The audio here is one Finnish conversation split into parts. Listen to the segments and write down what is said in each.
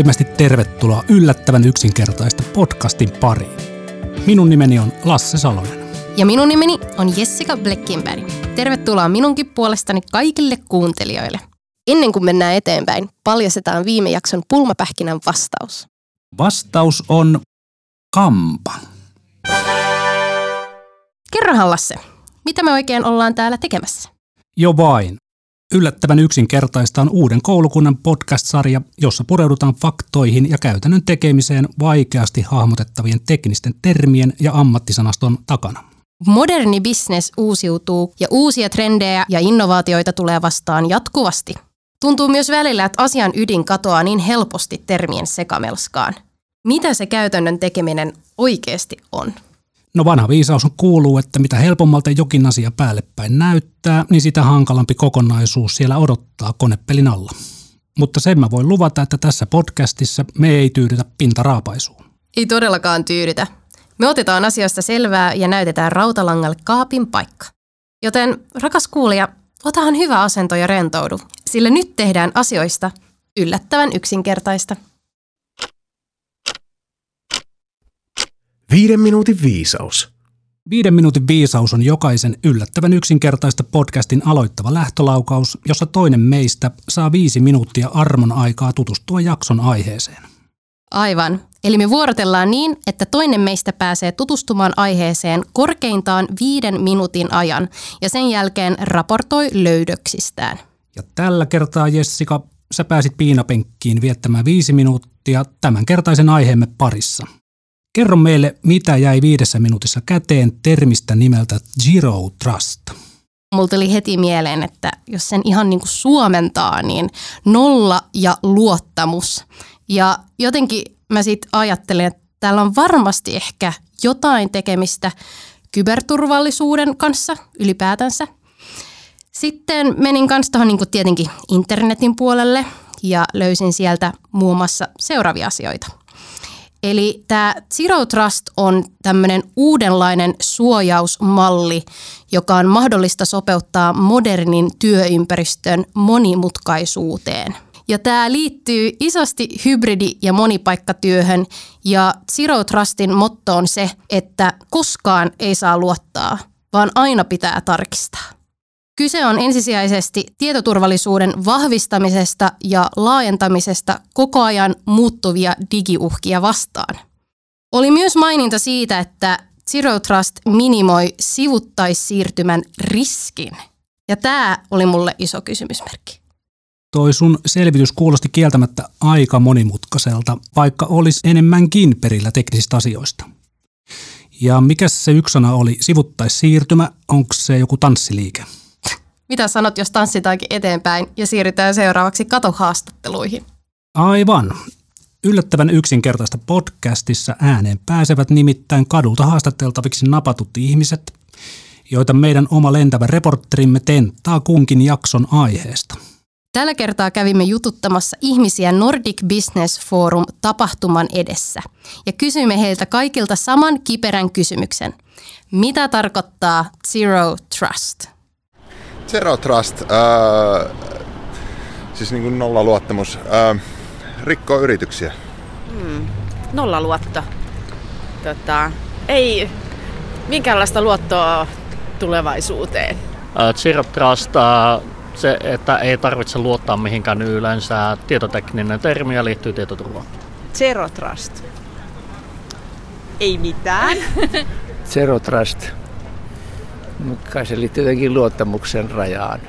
Lämpimästi tervetuloa yllättävän yksinkertaista podcastin pariin. Minun nimeni on Lasse Salonen. Ja minun nimeni on Jessica Bleckenberg. Tervetuloa minunkin puolestani kaikille kuuntelijoille. Ennen kuin mennään eteenpäin, paljastetaan viime jakson pulmapähkinän vastaus. Vastaus on kampa. Kerrohan Lasse, mitä me oikein ollaan täällä tekemässä? Jo vain. Yllättävän yksinkertaista on uuden koulukunnan podcast-sarja, jossa pureudutaan faktoihin ja käytännön tekemiseen vaikeasti hahmotettavien teknisten termien ja ammattisanaston takana. Moderni business uusiutuu ja uusia trendejä ja innovaatioita tulee vastaan jatkuvasti. Tuntuu myös välillä, että asian ydin katoaa niin helposti termien sekamelskaan. Mitä se käytännön tekeminen oikeasti on? No vanha viisaus on kuuluu, että mitä helpommalta jokin asia päälle päin näyttää, niin sitä hankalampi kokonaisuus siellä odottaa konepelin alla. Mutta sen mä voin luvata, että tässä podcastissa me ei tyydytä pintaraapaisuun. Ei todellakaan tyydytä. Me otetaan asiasta selvää ja näytetään rautalangalle kaapin paikka. Joten rakas kuulija, otahan hyvä asento ja rentoudu, sillä nyt tehdään asioista yllättävän yksinkertaista. Viiden minuutin viisaus. Viiden minuutin viisaus on jokaisen yllättävän yksinkertaista podcastin aloittava lähtölaukaus, jossa toinen meistä saa viisi minuuttia armon aikaa tutustua jakson aiheeseen. Aivan. Eli me vuorotellaan niin, että toinen meistä pääsee tutustumaan aiheeseen korkeintaan viiden minuutin ajan ja sen jälkeen raportoi löydöksistään. Ja tällä kertaa Jessica, sä pääsit piinapenkkiin viettämään viisi minuuttia tämänkertaisen aiheemme parissa – Kerro meille, mitä jäi viidessä minuutissa käteen termistä nimeltä Zero Trust. Mulla tuli heti mieleen, että jos sen ihan niin kuin suomentaa, niin nolla ja luottamus. Ja jotenkin mä sitten ajattelen, että täällä on varmasti ehkä jotain tekemistä kyberturvallisuuden kanssa ylipäätänsä. Sitten menin kanssa tuohon niin tietenkin internetin puolelle ja löysin sieltä muun muassa seuraavia asioita – Eli tämä Zero Trust on tämmöinen uudenlainen suojausmalli, joka on mahdollista sopeuttaa modernin työympäristön monimutkaisuuteen. Ja tämä liittyy isosti hybridi- ja monipaikkatyöhön ja Zero Trustin motto on se, että koskaan ei saa luottaa, vaan aina pitää tarkistaa. Kyse on ensisijaisesti tietoturvallisuuden vahvistamisesta ja laajentamisesta koko ajan muuttuvia digiuhkia vastaan. Oli myös maininta siitä, että Zero Trust minimoi sivuttaissiirtymän riskin. Ja tämä oli mulle iso kysymysmerkki. Toi sun selvitys kuulosti kieltämättä aika monimutkaiselta, vaikka olisi enemmänkin perillä teknisistä asioista. Ja mikä se yksi sana oli, sivuttaissiirtymä, onko se joku tanssiliike? Mitä sanot, jos tanssitaankin eteenpäin ja siirrytään seuraavaksi katohaastatteluihin? Aivan. Yllättävän yksinkertaista podcastissa ääneen pääsevät nimittäin kadulta haastateltaviksi napatut ihmiset, joita meidän oma lentävä reporterimme tenttaa kunkin jakson aiheesta. Tällä kertaa kävimme jututtamassa ihmisiä Nordic Business Forum tapahtuman edessä ja kysyimme heiltä kaikilta saman kiperän kysymyksen. Mitä tarkoittaa Zero Trust? Zero Trust, äh, siis niin kuin nolla luottamus, äh, rikkoo yrityksiä. Hmm. Nolla luotto. Tota, ei minkäänlaista luottoa tulevaisuuteen. Uh, Zero Trust, uh, se, että ei tarvitse luottaa mihinkään yleensä tietotekninen termi ja liittyy tietoturvaan. Zero Trust. Ei mitään. Zero Trust kai se liittyy jotenkin luottamuksen rajaan.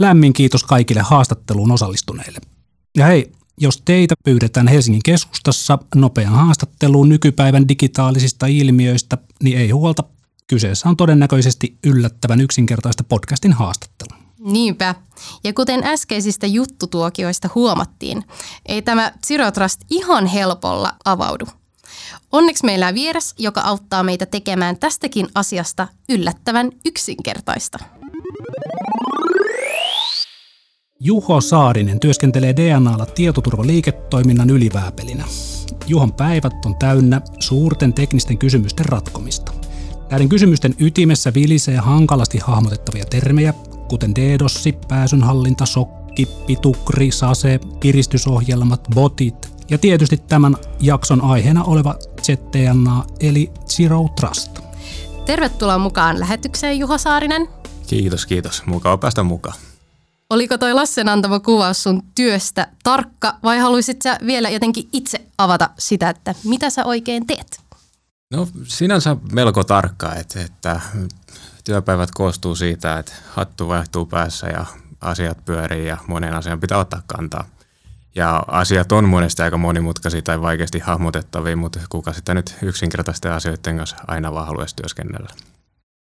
Lämmin kiitos kaikille haastatteluun osallistuneille. Ja hei, jos teitä pyydetään Helsingin keskustassa nopean haastatteluun nykypäivän digitaalisista ilmiöistä, niin ei huolta. Kyseessä on todennäköisesti yllättävän yksinkertaista podcastin haastattelu. Niinpä. Ja kuten äskeisistä juttutuokioista huomattiin, ei tämä Zero Trust ihan helpolla avaudu. Onneksi meillä on vieras, joka auttaa meitä tekemään tästäkin asiasta yllättävän yksinkertaista. Juho Saarinen työskentelee DNAlla tietoturvaliiketoiminnan ylivääpelinä. Juhon päivät on täynnä suurten teknisten kysymysten ratkomista. Näiden kysymysten ytimessä vilisee hankalasti hahmotettavia termejä, kuten DDoS, pääsynhallinta, sokki kippi, tukri, sase, kiristysohjelmat, botit ja tietysti tämän jakson aiheena oleva ZTNA eli Zero Trust. Tervetuloa mukaan lähetykseen Juho Saarinen. Kiitos, kiitos. Mukava päästä mukaan. Oliko toi Lassen antama kuvaus sun työstä tarkka vai haluaisit sä vielä jotenkin itse avata sitä, että mitä sä oikein teet? No sinänsä melko tarkka, että, että työpäivät koostuu siitä, että hattu vaihtuu päässä ja asiat pyörii ja monen asian pitää ottaa kantaa. Ja asiat on monesti aika monimutkaisia tai vaikeasti hahmotettavia, mutta kuka sitä nyt yksinkertaisten asioiden kanssa aina vaan haluaisi työskennellä.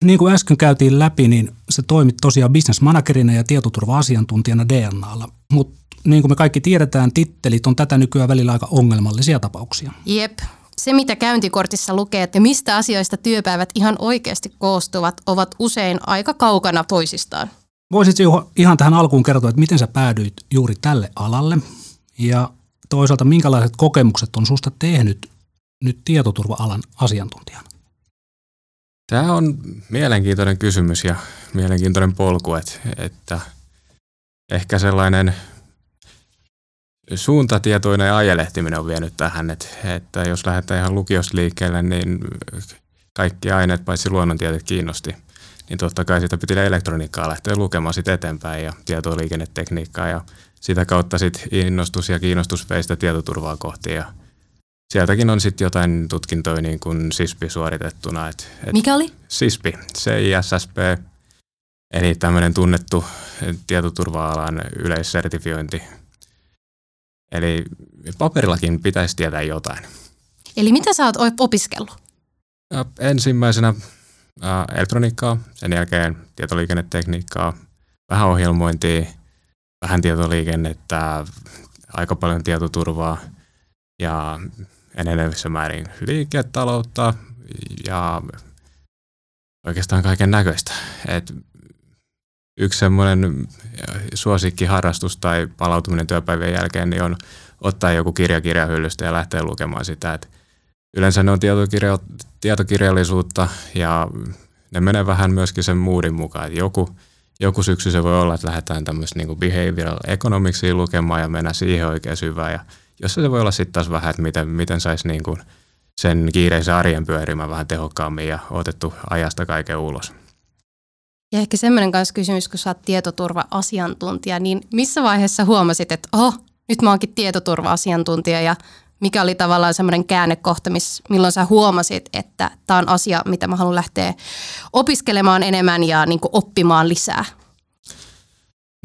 Niin kuin äsken käytiin läpi, niin se toimit tosiaan business-managerina ja tietoturva-asiantuntijana DNAlla. Mutta niin kuin me kaikki tiedetään, tittelit on tätä nykyään välillä aika ongelmallisia tapauksia. Jep. Se, mitä käyntikortissa lukee, että mistä asioista työpäivät ihan oikeasti koostuvat, ovat usein aika kaukana toisistaan. Voisitko ihan tähän alkuun kertoa, että miten sä päädyit juuri tälle alalle ja toisaalta minkälaiset kokemukset on susta tehnyt nyt tietoturva-alan asiantuntijana? Tämä on mielenkiintoinen kysymys ja mielenkiintoinen polku, että, ehkä sellainen suuntatietoinen ajelehtiminen on vienyt tähän, että, että jos lähdetään ihan lukiosta liikkeelle, niin kaikki aineet paitsi luonnontieteet kiinnosti, niin totta kai sitä piti elektroniikkaa lähteä lukemaan sitten eteenpäin ja tietoliikennetekniikkaa ja sitä kautta sitten innostus ja kiinnostus veistä tietoturvaa kohti ja sieltäkin on sitten jotain tutkintoja niin kuin SISPI suoritettuna. Et, et Mikä oli? SISPI, CISSP, eli tämmöinen tunnettu tietoturva-alan yleissertifiointi. Eli paperillakin pitäisi tietää jotain. Eli mitä sä oot opiskellut? Ja ensimmäisenä ä, elektroniikkaa, sen jälkeen tietoliikennetekniikkaa, vähän ohjelmointia, vähän tietoliikennettä, aika paljon tietoturvaa ja enenevissä määrin liiketaloutta ja oikeastaan kaiken näköistä. Et yksi semmoinen suosikkiharrastus tai palautuminen työpäivän jälkeen niin on ottaa joku kirja kirjahyllystä ja lähteä lukemaan sitä. Et yleensä ne on tietokirja, tietokirjallisuutta ja ne menee vähän myöskin sen moodin mukaan. Et joku, joku syksy se voi olla, että lähdetään tämmöistä niin behavioral economicsia lukemaan ja mennä siihen oikein syvään. Ja jossa se voi olla sitten taas vähän, että miten, miten saisi niin kuin sen kiireisen arjen pyörimään vähän tehokkaammin ja otettu ajasta kaiken ulos. Ja ehkä semmoinen kanssa kysymys, kun sä oot tietoturva-asiantuntija, niin missä vaiheessa huomasit, että oho, nyt mä oonkin tietoturva-asiantuntija ja mikä oli tavallaan semmoinen käännekohta, miss, milloin sä huomasit, että tämä on asia, mitä mä haluan lähteä opiskelemaan enemmän ja niin oppimaan lisää?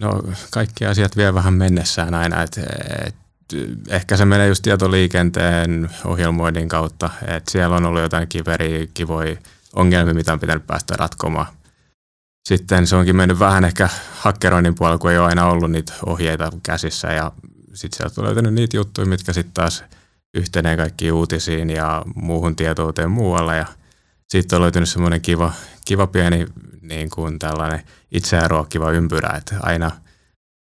No kaikki asiat vie vähän mennessään aina, että et ehkä se menee just tietoliikenteen ohjelmoinnin kautta, että siellä on ollut jotain kiveriä, kivoja ongelmia, mitä on pitänyt päästä ratkomaan. Sitten se onkin mennyt vähän ehkä hakkeroinnin puolella, kun ei ole aina ollut niitä ohjeita käsissä ja sitten sieltä on löytänyt niitä juttuja, mitkä sitten taas yhtenee kaikkiin uutisiin ja muuhun tietouteen muualla. Ja sitten on löytynyt semmoinen kiva, kiva pieni niin kuin tällainen itseään ruokkiva ympyrä, että aina –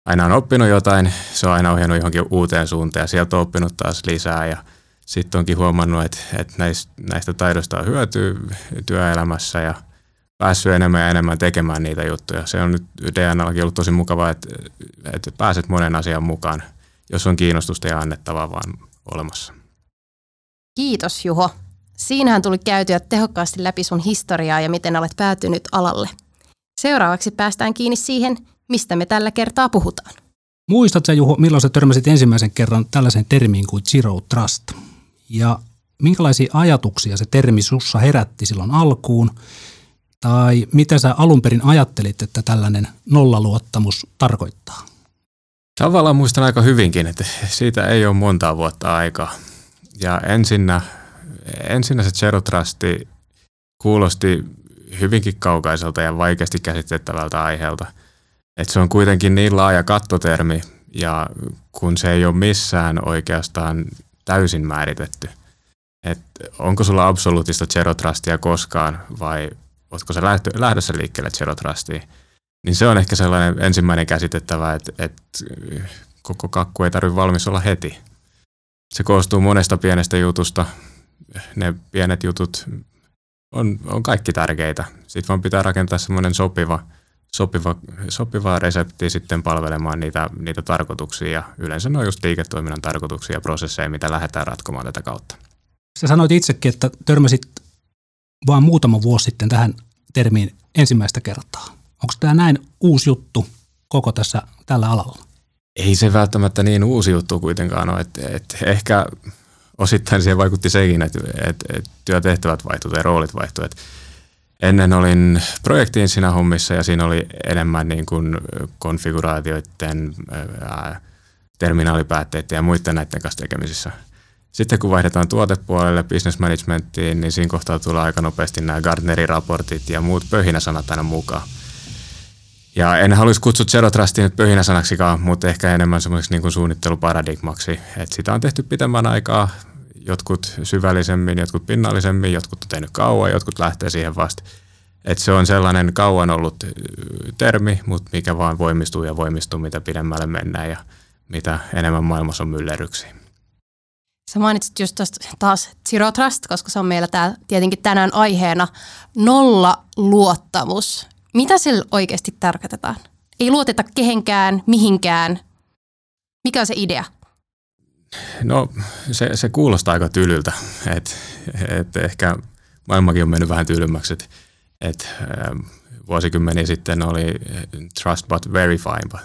aina on oppinut jotain, se on aina ohjannut johonkin uuteen suuntaan ja sieltä on oppinut taas lisää. Ja sitten onkin huomannut, että, että näistä, näistä taidoista on hyötyä työelämässä ja päässyt enemmän ja enemmän tekemään niitä juttuja. Se on nyt DNAllakin ollut tosi mukavaa, että, että pääset monen asian mukaan, jos on kiinnostusta ja annettavaa vaan olemassa. Kiitos Juho. Siinähän tuli käytyä tehokkaasti läpi sun historiaa ja miten olet päätynyt alalle. Seuraavaksi päästään kiinni siihen, mistä me tällä kertaa puhutaan. Muistatko Juho, milloin sä törmäsit ensimmäisen kerran tällaisen termiin kuin Zero Trust? Ja minkälaisia ajatuksia se termi sussa herätti silloin alkuun? Tai mitä sä alun perin ajattelit, että tällainen nollaluottamus tarkoittaa? Tavallaan muistan aika hyvinkin, että siitä ei ole montaa vuotta aikaa. Ja ensinnä, ensinnä se Zero Trusti kuulosti hyvinkin kaukaiselta ja vaikeasti käsitettävältä aiheelta – et se on kuitenkin niin laaja kattotermi ja kun se ei ole missään oikeastaan täysin määritetty. Et onko sulla absoluuttista zero trustia koskaan vai oletko se lähdössä liikkeelle zero trustiin, niin se on ehkä sellainen ensimmäinen käsitettävä, että, että koko kakku ei tarvitse valmis olla heti. Se koostuu monesta pienestä jutusta. Ne pienet jutut on, on kaikki tärkeitä. Sitten vaan pitää rakentaa semmoinen sopiva – sopiva, sopiva resepti sitten palvelemaan niitä, niitä tarkoituksia ja yleensä ne on just liiketoiminnan tarkoituksia ja prosesseja, mitä lähdetään ratkomaan tätä kautta. Sä sanoit itsekin, että törmäsit vaan muutama vuosi sitten tähän termiin ensimmäistä kertaa. Onko tämä näin uusi juttu koko tässä tällä alalla? Ei se välttämättä niin uusi juttu kuitenkaan ole. että et ehkä osittain siihen vaikutti sekin, että et, et työtehtävät vaihtuivat ja roolit vaihtuivat. Ennen olin projektiin siinä hommissa ja siinä oli enemmän niin kuin konfiguraatioiden, ää, terminaalipäätteiden ja muiden näiden kanssa tekemisissä. Sitten kun vaihdetaan tuotepuolelle, business managementtiin, niin siinä kohtaa tulee aika nopeasti nämä Gartnerin raportit ja muut pöhinäsanat aina mukaan. Ja en haluaisi kutsua Zero Trustia nyt pöhinäsanaksikaan, mutta ehkä enemmän semmoiseksi niin kuin suunnitteluparadigmaksi. Et sitä on tehty pitemmän aikaa, jotkut syvällisemmin, jotkut pinnallisemmin, jotkut on tehnyt kauan, jotkut lähtee siihen vasta. Et se on sellainen kauan ollut termi, mutta mikä vaan voimistuu ja voimistuu, mitä pidemmälle mennään ja mitä enemmän maailmassa on myllerryksiä. Sä mainitsit just tosta taas Zero Trust, koska se on meillä tää, tietenkin tänään aiheena nolla luottamus. Mitä sillä oikeasti tarkoitetaan? Ei luoteta kehenkään, mihinkään. Mikä on se idea? No se, se kuulostaa aika tylyltä, että et ehkä maailmakin on mennyt vähän tylymmäksi, että et, ähm, vuosikymmeniä sitten oli trust but verify,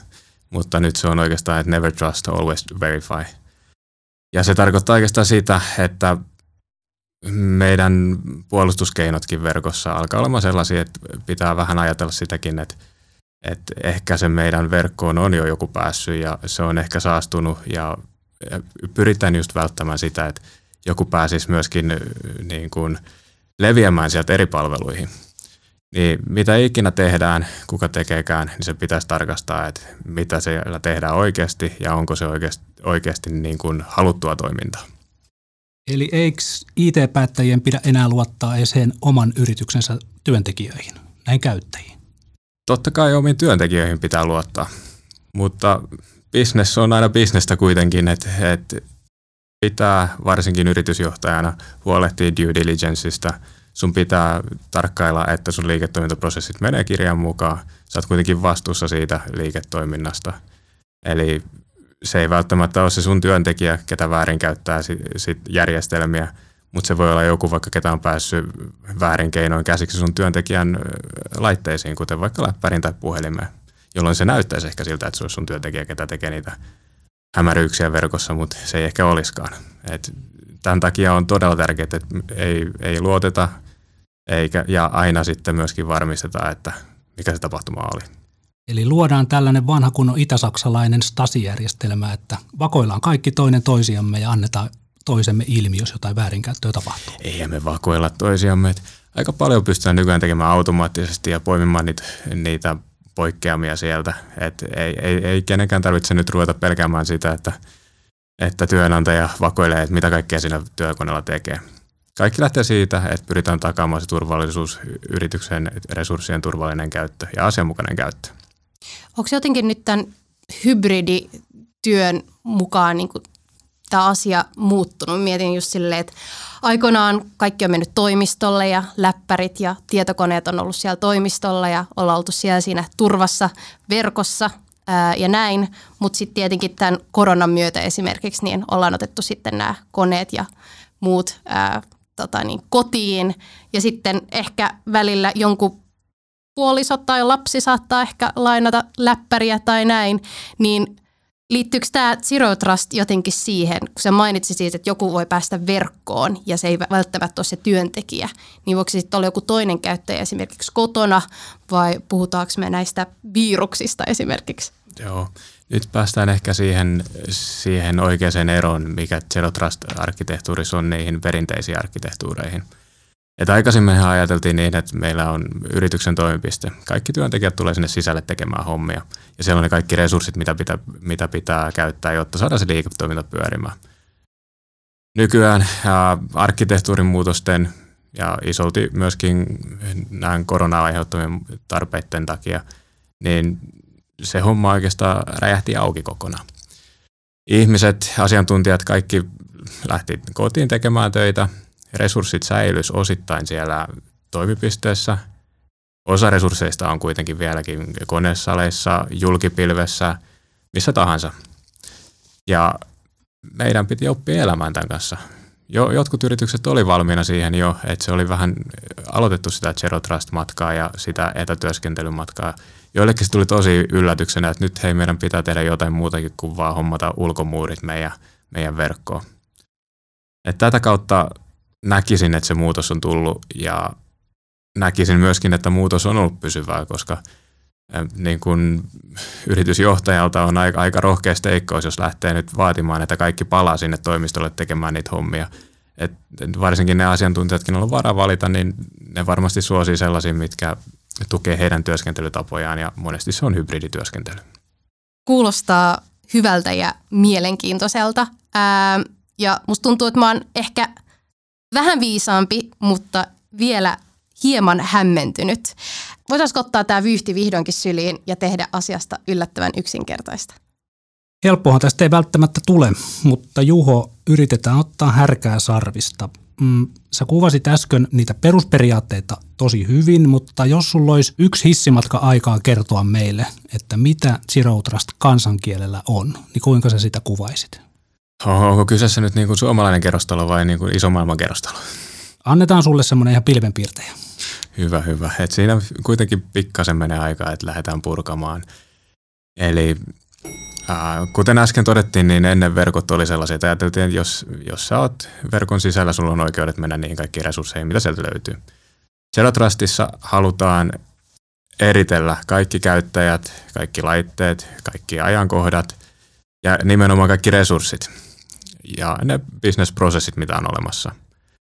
mutta nyt se on oikeastaan, että never trust, always verify. Ja se tarkoittaa oikeastaan sitä, että meidän puolustuskeinotkin verkossa alkaa olemaan sellaisia, että pitää vähän ajatella sitäkin, että, että ehkä se meidän verkkoon on jo joku päässyt ja se on ehkä saastunut ja pyritään just välttämään sitä, että joku pääsisi myöskin niin kuin leviämään sieltä eri palveluihin. Niin mitä ikinä tehdään, kuka tekeekään, niin se pitäisi tarkastaa, että mitä siellä tehdään oikeasti ja onko se oikeasti, oikeasti niin kuin haluttua toimintaa. Eli eikö IT-päättäjien pidä enää luottaa edes oman yrityksensä työntekijöihin, näin käyttäjiin? Totta kai omiin työntekijöihin pitää luottaa, mutta business on aina bisnestä kuitenkin, että, että pitää varsinkin yritysjohtajana huolehtia due diligenceista. Sun pitää tarkkailla, että sun liiketoimintaprosessit menee kirjan mukaan. Sä oot kuitenkin vastuussa siitä liiketoiminnasta. Eli se ei välttämättä ole se sun työntekijä, ketä väärinkäyttää sit, sit järjestelmiä, mutta se voi olla joku vaikka, ketä on päässyt väärin keinoin käsiksi sun työntekijän laitteisiin, kuten vaikka läppärin tai puhelimeen, jolloin se näyttäisi ehkä siltä, että se olisi sun työntekijä, ketä tekee niitä hämäryyksiä verkossa, mutta se ei ehkä olisikaan. Et tämän takia on todella tärkeää, että ei, ei luoteta eikä, ja aina sitten myöskin varmistetaan, että mikä se tapahtuma oli. Eli luodaan tällainen vanha kunnon itä-saksalainen stasijärjestelmä, että vakoillaan kaikki toinen toisiamme ja annetaan toisemme ilmi, jos jotain väärinkäyttöä tapahtuu. Ei me vakoilla toisiamme. aika paljon pystytään nykyään tekemään automaattisesti ja poimimaan niitä, niitä poikkeamia sieltä. Et ei, ei, ei kenenkään tarvitse nyt ruveta pelkäämään sitä, että, että työnantaja vakoilee, että mitä kaikkea siinä työkoneella tekee. Kaikki lähtee siitä, että pyritään takaamaan se turvallisuus, yrityksen resurssien turvallinen käyttö ja asianmukainen käyttö. Onko jotenkin nyt tämän hybridityön mukaan niin kuin tämä asia muuttunut? Mietin just silleen, että aikoinaan kaikki on mennyt toimistolle ja läppärit ja tietokoneet on ollut siellä toimistolla ja ollaan oltu siellä siinä turvassa verkossa ää, ja näin. Mutta sitten tietenkin tämän koronan myötä esimerkiksi niin ollaan otettu sitten nämä koneet ja muut ää, tota niin, kotiin ja sitten ehkä välillä jonkun puoliso tai lapsi saattaa ehkä lainata läppäriä tai näin, niin liittyykö tämä Zero Trust jotenkin siihen, kun sä mainitsit siitä, että joku voi päästä verkkoon ja se ei välttämättä ole se työntekijä, niin voiko sitten olla joku toinen käyttäjä esimerkiksi kotona vai puhutaanko me näistä viruksista esimerkiksi? Joo, nyt päästään ehkä siihen, siihen oikeaan eroon, mikä Zero Trust-arkkitehtuurissa on niihin perinteisiin arkkitehtuureihin – että aikaisemmin ajateltiin niin, että meillä on yrityksen toimipiste. Kaikki työntekijät tulee sinne sisälle tekemään hommia. Ja siellä on ne kaikki resurssit, mitä pitää, mitä pitää käyttää, jotta saadaan se liiketoiminta pyörimään. Nykyään arkkitehtuurin muutosten ja isolti myöskin näin korona aiheuttamien tarpeiden takia, niin se homma oikeastaan räjähti auki kokonaan. Ihmiset, asiantuntijat, kaikki lähti kotiin tekemään töitä resurssit säilys osittain siellä toimipisteessä, Osa resursseista on kuitenkin vieläkin konesaleissa, julkipilvessä, missä tahansa. Ja meidän piti oppia elämään tämän kanssa. Jo, jotkut yritykset oli valmiina siihen jo, että se oli vähän aloitettu sitä Zero Trust-matkaa ja sitä etätyöskentelymatkaa. Joillekin se tuli tosi yllätyksenä, että nyt hei, meidän pitää tehdä jotain muutakin kuin vaan hommata ulkomuurit meidän, meidän verkkoon. Et tätä kautta näkisin, että se muutos on tullut ja näkisin myöskin, että muutos on ollut pysyvää, koska niin kuin yritysjohtajalta on aika, aika rohkea steikkaus, jos lähtee nyt vaatimaan, että kaikki palaa sinne toimistolle tekemään niitä hommia. Et varsinkin ne asiantuntijatkin on varaa valita, niin ne varmasti suosii sellaisia, mitkä tukee heidän työskentelytapojaan ja monesti se on hybridityöskentely. Kuulostaa hyvältä ja mielenkiintoiselta. Ää, ja musta tuntuu, että mä oon ehkä vähän viisaampi, mutta vielä hieman hämmentynyt. Voitaisiinko ottaa tämä vyyhti vihdoinkin syliin ja tehdä asiasta yllättävän yksinkertaista? Helppohan tästä ei välttämättä tule, mutta Juho, yritetään ottaa härkää sarvista. Mm, sä kuvasit äsken niitä perusperiaatteita tosi hyvin, mutta jos sulla olisi yksi hissimatka aikaa kertoa meille, että mitä Zero Trust kansankielellä on, niin kuinka sä sitä kuvaisit? Onko kyseessä nyt niin kuin suomalainen kerrostalo vai niin kuin iso maailman kerrostalo? Annetaan sulle semmoinen ihan pilvenpiirtejä. Hyvä, hyvä. Et siinä kuitenkin pikkasen menee aikaa, että lähdetään purkamaan. Eli kuten äsken todettiin, niin ennen verkot oli sellaisia, että ajateltiin, että jos, jos sä oot verkon sisällä, sulla on oikeudet mennä niihin kaikkiin resursseihin, mitä sieltä löytyy. Zero Trustissa halutaan eritellä kaikki käyttäjät, kaikki laitteet, kaikki ajankohdat ja nimenomaan kaikki resurssit ja ne bisnesprosessit, mitä on olemassa –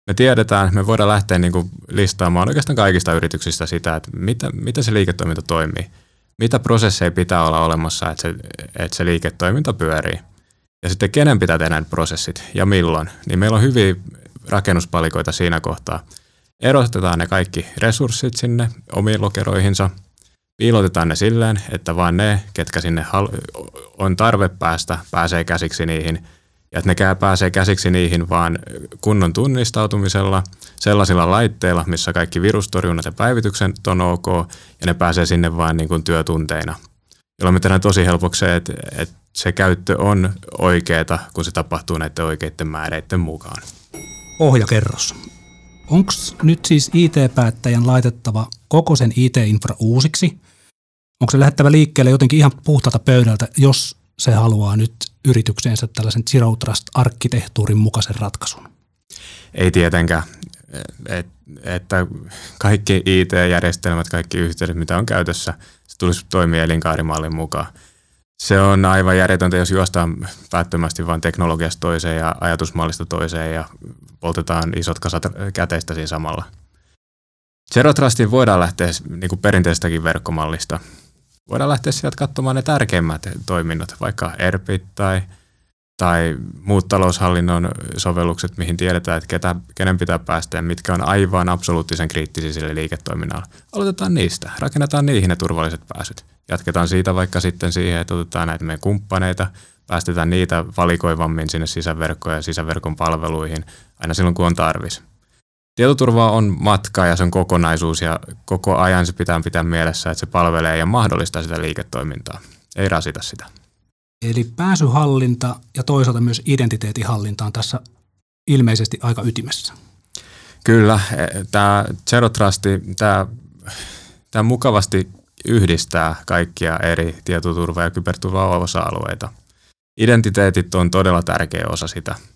me tiedetään, me voidaan lähteä niin kuin listaamaan oikeastaan kaikista yrityksistä sitä, että mitä, mitä se liiketoiminta toimii. Mitä prosesseja pitää olla olemassa, että se, että se liiketoiminta pyörii. Ja sitten kenen pitää tehdä ne prosessit ja milloin. Niin meillä on hyviä rakennuspalikoita siinä kohtaa. Erotetaan ne kaikki resurssit sinne omiin lokeroihinsa. Piilotetaan ne silleen, että vain ne, ketkä sinne on tarve päästä, pääsee käsiksi niihin – ja että ne pääsee käsiksi niihin vaan kunnon tunnistautumisella, sellaisilla laitteilla, missä kaikki virustorjunnat ja päivitykset on ok, ja ne pääsee sinne vain niin kuin työtunteina. Jolloin me tehdään tosi helpoksi että, että se käyttö on oikeeta, kun se tapahtuu näiden oikeiden määreiden mukaan. Ohjakerros. Onko nyt siis IT-päättäjän laitettava koko sen IT-infra uusiksi? Onko se lähettävä liikkeelle jotenkin ihan puhtaalta pöydältä, jos se haluaa nyt yritykseensä tällaisen Zero Trust-arkkitehtuurin mukaisen ratkaisun? Ei tietenkään. Et, että kaikki IT-järjestelmät, kaikki yhteydet, mitä on käytössä, se tulisi toimia elinkaarimallin mukaan. Se on aivan järjetöntä, jos juostaan päättömästi vain teknologiasta toiseen ja ajatusmallista toiseen ja poltetaan isot kasat käteistä siinä samalla. Zero Trustin voidaan lähteä niin kuin perinteisestäkin verkkomallista voidaan lähteä sieltä katsomaan ne tärkeimmät toiminnot, vaikka ERPit tai, tai muut taloushallinnon sovellukset, mihin tiedetään, että ketä, kenen pitää päästä ja mitkä on aivan absoluuttisen kriittisiä sille liiketoiminnalle. Aloitetaan niistä, rakennetaan niihin ne turvalliset pääsyt. Jatketaan siitä vaikka sitten siihen, että otetaan näitä meidän kumppaneita, päästetään niitä valikoivammin sinne sisäverkkoon ja sisäverkon palveluihin aina silloin, kun on tarvis. Tietoturva on matka ja se on kokonaisuus ja koko ajan se pitää pitää mielessä, että se palvelee ja mahdollistaa sitä liiketoimintaa, ei rasita sitä. Eli pääsyhallinta ja toisaalta myös identiteetihallinta on tässä ilmeisesti aika ytimessä. Kyllä, e, tämä Zero Trust, tämä, tämä mukavasti yhdistää kaikkia eri tietoturva- ja kyberturva-osa-alueita. Identiteetit on todella tärkeä osa sitä –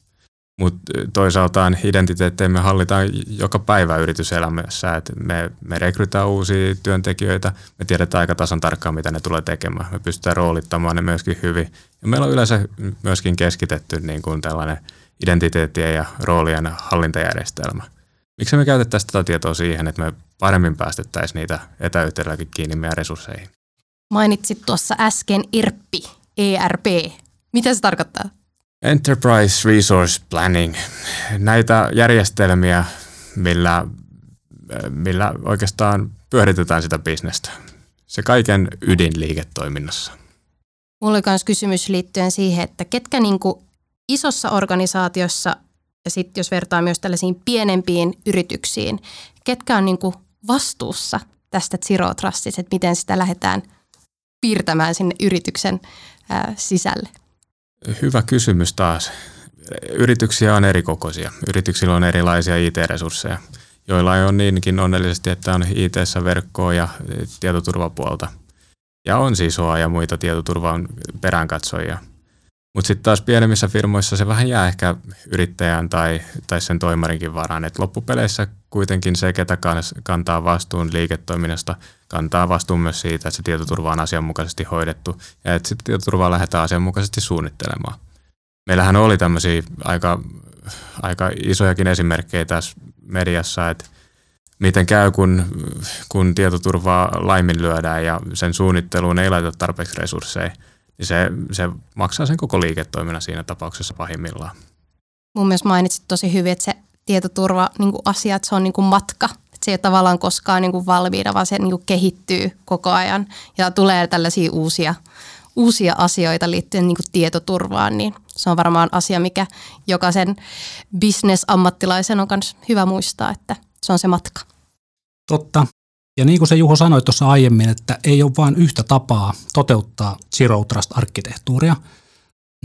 mutta toisaaltaan identiteettejä me hallitaan joka päivä yrityselämässä. Et me, me rekrytään uusia työntekijöitä, me tiedetään aika tasan tarkkaan, mitä ne tulee tekemään. Me pystytään roolittamaan ne myöskin hyvin. Ja meillä on yleensä myöskin keskitetty niin kuin tällainen identiteettien ja roolien hallintajärjestelmä. Miksi me käytettäisiin tätä tietoa siihen, että me paremmin päästettäisiin niitä etäyhteydelläkin kiinni meidän resursseihin? Mainitsit tuossa äsken ERPI, ERP. Mitä se tarkoittaa? Enterprise Resource Planning, näitä järjestelmiä, millä, millä oikeastaan pyöritetään sitä bisnestä. Se kaiken ydin liiketoiminnassa. Mulla oli myös kysymys liittyen siihen, että ketkä niin kuin isossa organisaatiossa ja sitten jos vertaa myös tällaisiin pienempiin yrityksiin, ketkä on niin kuin vastuussa tästä Zero Trustista, että miten sitä lähdetään piirtämään sinne yrityksen ää, sisälle? Hyvä kysymys taas. Yrityksiä on eri kokoisia. Yrityksillä on erilaisia IT-resursseja, joilla on niinkin onnellisesti, että on IT-verkkoa ja tietoturvapuolta. Ja on siis OA ja muita tietoturvan peräänkatsojia. Mutta sitten taas pienemmissä firmoissa se vähän jää ehkä yrittäjän tai, tai sen toimarinkin varaan. Et loppupeleissä kuitenkin se, ketä kantaa vastuun liiketoiminnasta, kantaa vastuun myös siitä, että se tietoturva on asianmukaisesti hoidettu ja että sitä tietoturvaa lähdetään asianmukaisesti suunnittelemaan. Meillähän oli tämmöisiä aika, aika isojakin esimerkkejä tässä mediassa, että miten käy, kun, kun tietoturvaa laiminlyödään ja sen suunnitteluun ei laiteta tarpeeksi resursseja – niin se, se maksaa sen koko liiketoiminnan siinä tapauksessa pahimmillaan. Mun mielestä mainitsit tosi hyvin, että se tietoturva niin että se on niin kuin matka. Että se ei ole tavallaan koskaan niin kuin valmiina, vaan se niin kuin kehittyy koko ajan ja tulee tällaisia uusia, uusia asioita liittyen niin kuin tietoturvaan, niin se on varmaan asia, mikä jokaisen business-ammattilaisen on myös hyvä muistaa, että se on se matka. Totta. Ja niin kuin se Juho sanoi tuossa aiemmin, että ei ole vain yhtä tapaa toteuttaa Zero Trust-arkkitehtuuria,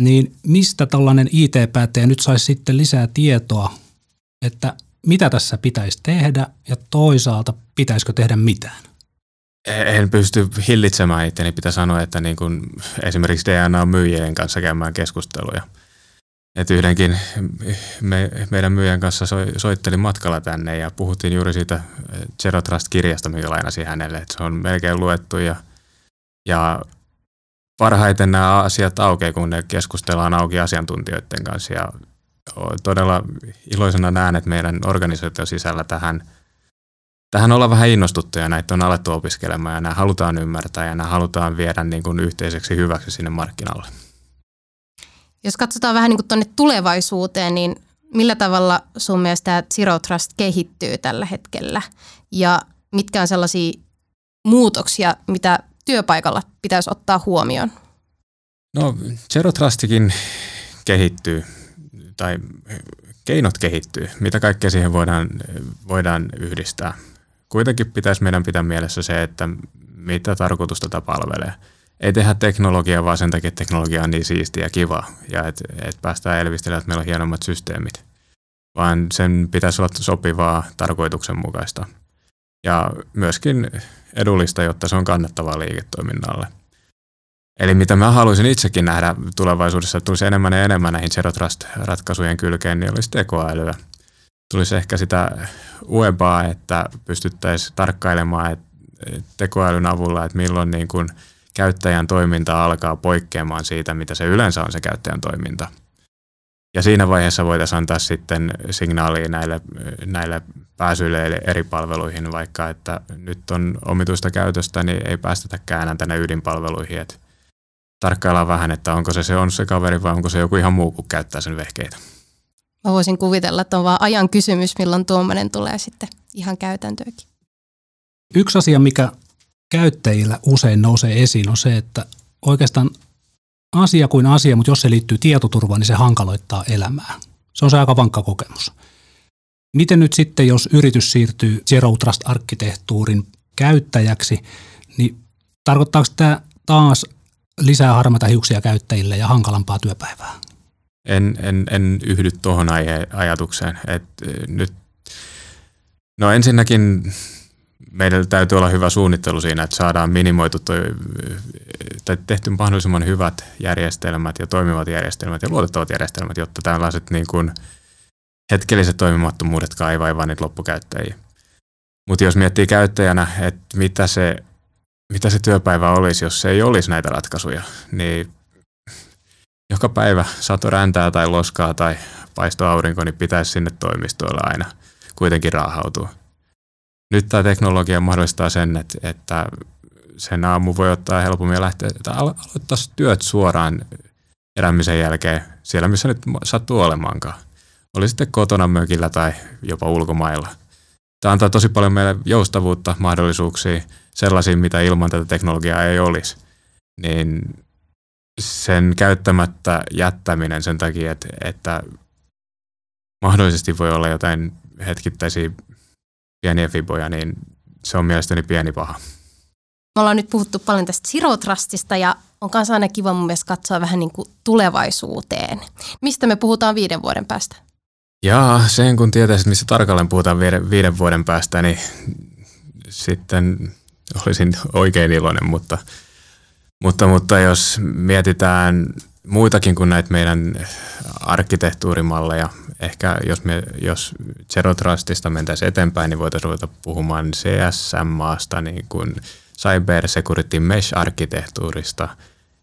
niin mistä tällainen IT-päättäjä nyt saisi sitten lisää tietoa, että mitä tässä pitäisi tehdä ja toisaalta pitäisikö tehdä mitään? En pysty hillitsemään itseäni, pitää sanoa, että niin kuin esimerkiksi DNA-myyjien kanssa käymään keskusteluja – et yhdenkin me, meidän myyjän kanssa so, soittelin matkalla tänne ja puhuttiin juuri siitä Zero Trust-kirjasta, mikä lainasi hänelle. Et se on melkein luettu ja, ja parhaiten nämä asiat aukeaa, kun ne keskustellaan auki asiantuntijoiden kanssa. Ja todella iloisena näen, että meidän organisaation sisällä tähän, tähän ollaan vähän innostuttuja. Näitä on alettu opiskelemaan ja nämä halutaan ymmärtää ja nämä halutaan viedä niin kuin yhteiseksi hyväksi sinne markkinalle. Jos katsotaan vähän niin kuin tuonne tulevaisuuteen, niin millä tavalla sun mielestä tämä Zero Trust kehittyy tällä hetkellä? Ja mitkä on sellaisia muutoksia, mitä työpaikalla pitäisi ottaa huomioon? No Zero Trustikin kehittyy, tai keinot kehittyy, mitä kaikkea siihen voidaan, voidaan yhdistää. Kuitenkin pitäisi meidän pitää mielessä se, että mitä tarkoitusta tätä palvelee – ei tehdä teknologiaa vaan sen takia, että teknologia on niin siistiä ja kiva ja että et päästään elvistelemään, että meillä on hienommat systeemit, vaan sen pitäisi olla sopivaa tarkoituksenmukaista ja myöskin edullista, jotta se on kannattavaa liiketoiminnalle. Eli mitä mä haluaisin itsekin nähdä tulevaisuudessa, että tulisi enemmän ja enemmän näihin Zero Trust-ratkaisujen kylkeen, niin olisi tekoälyä. Tulisi ehkä sitä webaa, että pystyttäisiin tarkkailemaan että tekoälyn avulla, että milloin niin kuin – käyttäjän toiminta alkaa poikkeamaan siitä, mitä se yleensä on se käyttäjän toiminta. Ja siinä vaiheessa voitaisiin antaa sitten signaalia näille, näille pääsyille eri palveluihin, vaikka että nyt on omituista käytöstä, niin ei päästetäkään enää tänne ydinpalveluihin. Että tarkkaillaan vähän, että onko se se on se kaveri vai onko se joku ihan muu, kun käyttää sen vehkeitä. Mä voisin kuvitella, että on vaan ajan kysymys, milloin tuommoinen tulee sitten ihan käytäntöönkin. Yksi asia, mikä käyttäjillä usein nousee esiin, on se, että oikeastaan asia kuin asia, mutta jos se liittyy tietoturvaan, niin se hankaloittaa elämää. Se on se aika vankka kokemus. Miten nyt sitten, jos yritys siirtyy Zero Trust-arkkitehtuurin käyttäjäksi, niin tarkoittaako tämä taas lisää harmaita hiuksia käyttäjille ja hankalampaa työpäivää? En, en, en yhdy tuohon ajatukseen. Et nyt, no ensinnäkin meillä täytyy olla hyvä suunnittelu siinä, että saadaan minimoitu toi, tai tehty mahdollisimman hyvät järjestelmät ja toimivat järjestelmät ja luotettavat järjestelmät, jotta tällaiset niin kuin hetkelliset toimimattomuudet ei vaivaa niitä loppukäyttäjiä. Mutta jos miettii käyttäjänä, että mitä se, mitä se työpäivä olisi, jos ei olisi näitä ratkaisuja, niin joka päivä sato räntää tai loskaa tai paisto aurinko, niin pitäisi sinne toimistoille aina kuitenkin raahautua nyt tämä teknologia mahdollistaa sen, että, sen aamu voi ottaa helpommin ja lähteä, että aloittaa työt suoraan elämisen jälkeen siellä, missä nyt sattuu olemaankaan. Oli sitten kotona mökillä tai jopa ulkomailla. Tämä antaa tosi paljon meille joustavuutta, mahdollisuuksia, sellaisia, mitä ilman tätä teknologiaa ei olisi. Niin sen käyttämättä jättäminen sen takia, että, että mahdollisesti voi olla jotain hetkittäisiä pieniä fiboja, niin se on mielestäni pieni paha. Me ollaan nyt puhuttu paljon tästä Zero Trustista ja on kanssa aina kiva mun mielestä katsoa vähän niin kuin tulevaisuuteen. Mistä me puhutaan viiden vuoden päästä? Jaa, sen kun tietäisit, missä tarkalleen puhutaan viiden, vuoden päästä, niin sitten olisin oikein iloinen, mutta, mutta, mutta jos mietitään muitakin kuin näitä meidän arkkitehtuurimalleja, ehkä jos, me, jos Zero Trustista mentäisiin eteenpäin, niin voitaisiin ruveta puhumaan CSM-maasta, niin kuin Cyber Security Mesh-arkkitehtuurista,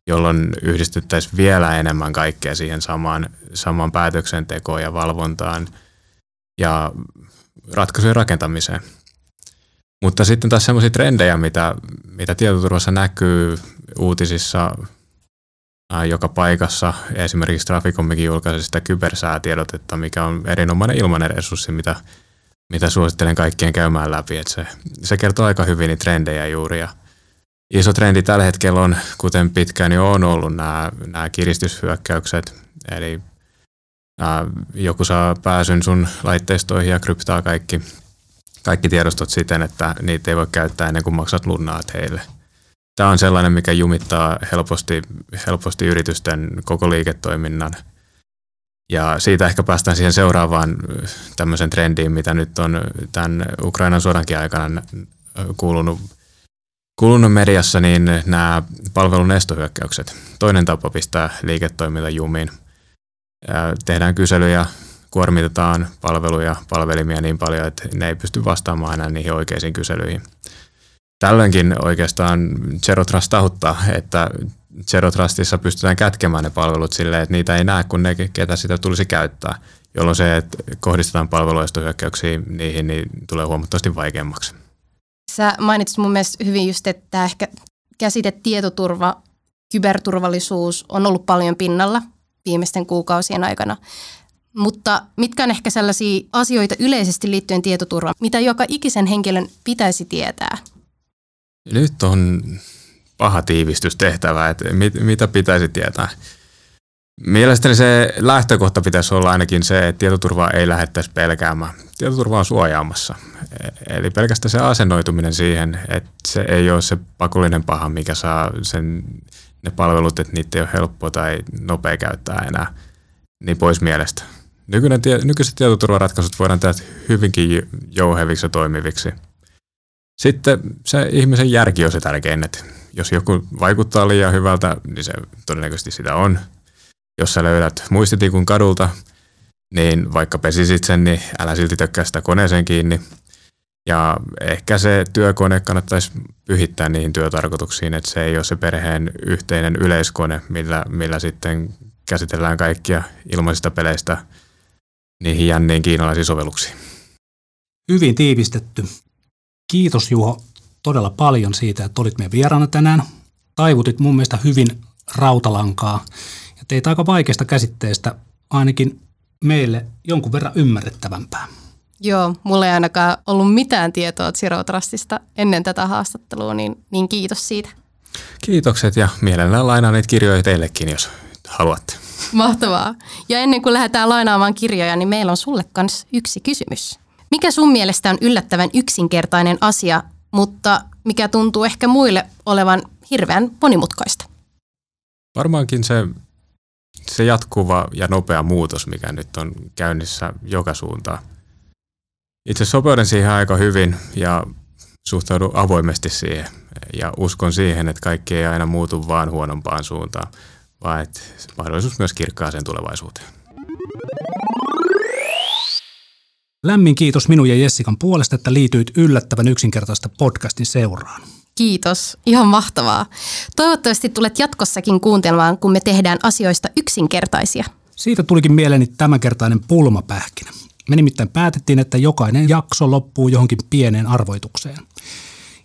jolloin yhdistyttäisiin vielä enemmän kaikkea siihen samaan, samaan päätöksentekoon ja valvontaan ja ratkaisujen rakentamiseen. Mutta sitten taas sellaisia trendejä, mitä, mitä tietoturvassa näkyy uutisissa ää, joka paikassa. Esimerkiksi Traficommikin julkaisi sitä kybersäätiedotetta, mikä on erinomainen ilmainen resurssi, mitä, mitä suosittelen kaikkien käymään läpi. Et se, se kertoo aika hyvin niitä trendejä juuri. Ja iso trendi tällä hetkellä on, kuten pitkään jo on ollut, nämä, nämä kiristyshyökkäykset. Eli ää, joku saa pääsyn sun laitteistoihin ja kryptaa kaikki kaikki tiedostot siten, että niitä ei voi käyttää ennen kuin maksat lunnaat heille. Tämä on sellainen, mikä jumittaa helposti, helposti yritysten koko liiketoiminnan. Ja siitä ehkä päästään siihen seuraavaan tämmöisen trendiin, mitä nyt on tämän Ukrainan sodankin aikana kuulunut, kuulunut mediassa, niin nämä palvelun estohyökkäykset. Toinen tapa pistää liiketoiminta jumiin. Tehdään kyselyjä kuormitetaan palveluja, palvelimia niin paljon, että ne ei pysty vastaamaan enää niihin oikeisiin kyselyihin. Tällöinkin oikeastaan Zero Trust tahuttaa, että Zero Trustissa pystytään kätkemään ne palvelut silleen, että niitä ei näe, kun ne, ketä sitä tulisi käyttää, jolloin se, että kohdistetaan palveluistohyökkäyksiä niihin, niin tulee huomattavasti vaikeammaksi. Sä mainitsit mun mielestä hyvin just, että ehkä käsite tietoturva, kyberturvallisuus on ollut paljon pinnalla viimeisten kuukausien aikana. Mutta mitkä on ehkä sellaisia asioita yleisesti liittyen tietoturvaan, mitä joka ikisen henkilön pitäisi tietää? Nyt on paha tiivistystehtävä, että mit, mitä pitäisi tietää. Mielestäni se lähtökohta pitäisi olla ainakin se, että tietoturvaa ei lähettäisi pelkäämään. Tietoturva on suojaamassa. Eli pelkästään se asennoituminen siihen, että se ei ole se pakollinen paha, mikä saa sen, ne palvelut, että niitä ei ole helppo tai nopea käyttää enää, niin pois mielestä. Nykyinen, nykyiset tietoturvaratkaisut voidaan tehdä hyvinkin jouheviksi ja toimiviksi. Sitten se ihmisen järki on se tärkein, että jos joku vaikuttaa liian hyvältä, niin se todennäköisesti sitä on. Jos sä löydät muistitikun kadulta, niin vaikka pesisit sen, niin älä silti tökkää sitä koneeseen kiinni. Ja ehkä se työkone kannattaisi pyhittää niihin työtarkoituksiin, että se ei ole se perheen yhteinen yleiskone, millä, millä sitten käsitellään kaikkia ilmaisista peleistä – niihin jänniin kiinalaisiin sovelluksiin. Hyvin tiivistetty. Kiitos Juho todella paljon siitä, että olit meidän vieraana tänään. Taivutit mun mielestä hyvin rautalankaa ja teit aika vaikeasta käsitteestä ainakin meille jonkun verran ymmärrettävämpää. Joo, mulla ei ainakaan ollut mitään tietoa Zero Trustista ennen tätä haastattelua, niin, niin kiitos siitä. Kiitokset ja mielellään lainaan niitä kirjoja teillekin, jos haluatte. Mahtavaa. Ja ennen kuin lähdetään lainaamaan kirjoja, niin meillä on sulle kans yksi kysymys. Mikä sun mielestä on yllättävän yksinkertainen asia, mutta mikä tuntuu ehkä muille olevan hirveän monimutkaista? Varmaankin se, se jatkuva ja nopea muutos, mikä nyt on käynnissä joka suuntaan. Itse sopeuden siihen aika hyvin ja suhtaudun avoimesti siihen ja uskon siihen, että kaikki ei aina muutu vaan huonompaan suuntaan vaan että mahdollisuus myös kirkkaaseen tulevaisuuteen. Lämmin kiitos minun ja Jessikan puolesta, että liityit yllättävän yksinkertaista podcastin seuraan. Kiitos, ihan mahtavaa. Toivottavasti tulet jatkossakin kuuntelemaan, kun me tehdään asioista yksinkertaisia. Siitä tulikin mieleeni tämänkertainen pulmapähkinä. Me nimittäin päätettiin, että jokainen jakso loppuu johonkin pieneen arvoitukseen.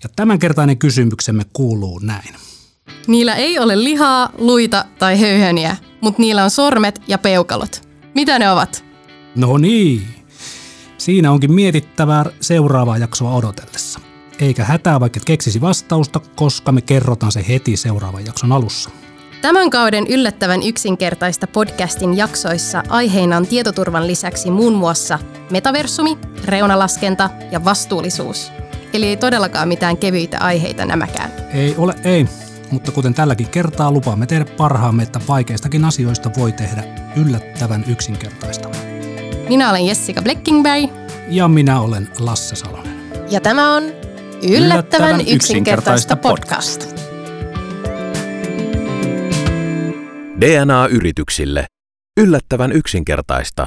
Ja tämänkertainen kysymyksemme kuuluu näin. Niillä ei ole lihaa, luita tai höyheniä, mutta niillä on sormet ja peukalot. Mitä ne ovat? No niin. Siinä onkin mietittävää seuraavaa jaksoa odotellessa. Eikä hätää vaikka keksisi vastausta, koska me kerrotaan se heti seuraavan jakson alussa. Tämän kauden yllättävän yksinkertaista podcastin jaksoissa aiheina on tietoturvan lisäksi muun muassa metaversumi, reunalaskenta ja vastuullisuus – Eli ei todellakaan mitään kevyitä aiheita nämäkään. Ei ole ei, mutta kuten tälläkin kertaa lupaamme tehdä parhaamme, että vaikeistakin asioista voi tehdä yllättävän yksinkertaista. Minä olen Jessica Bleckingberg. Ja minä olen Lasse Salonen. Ja tämä on yllättävän yksinkertaista podcast. DNA-yrityksille. Yllättävän yksinkertaista.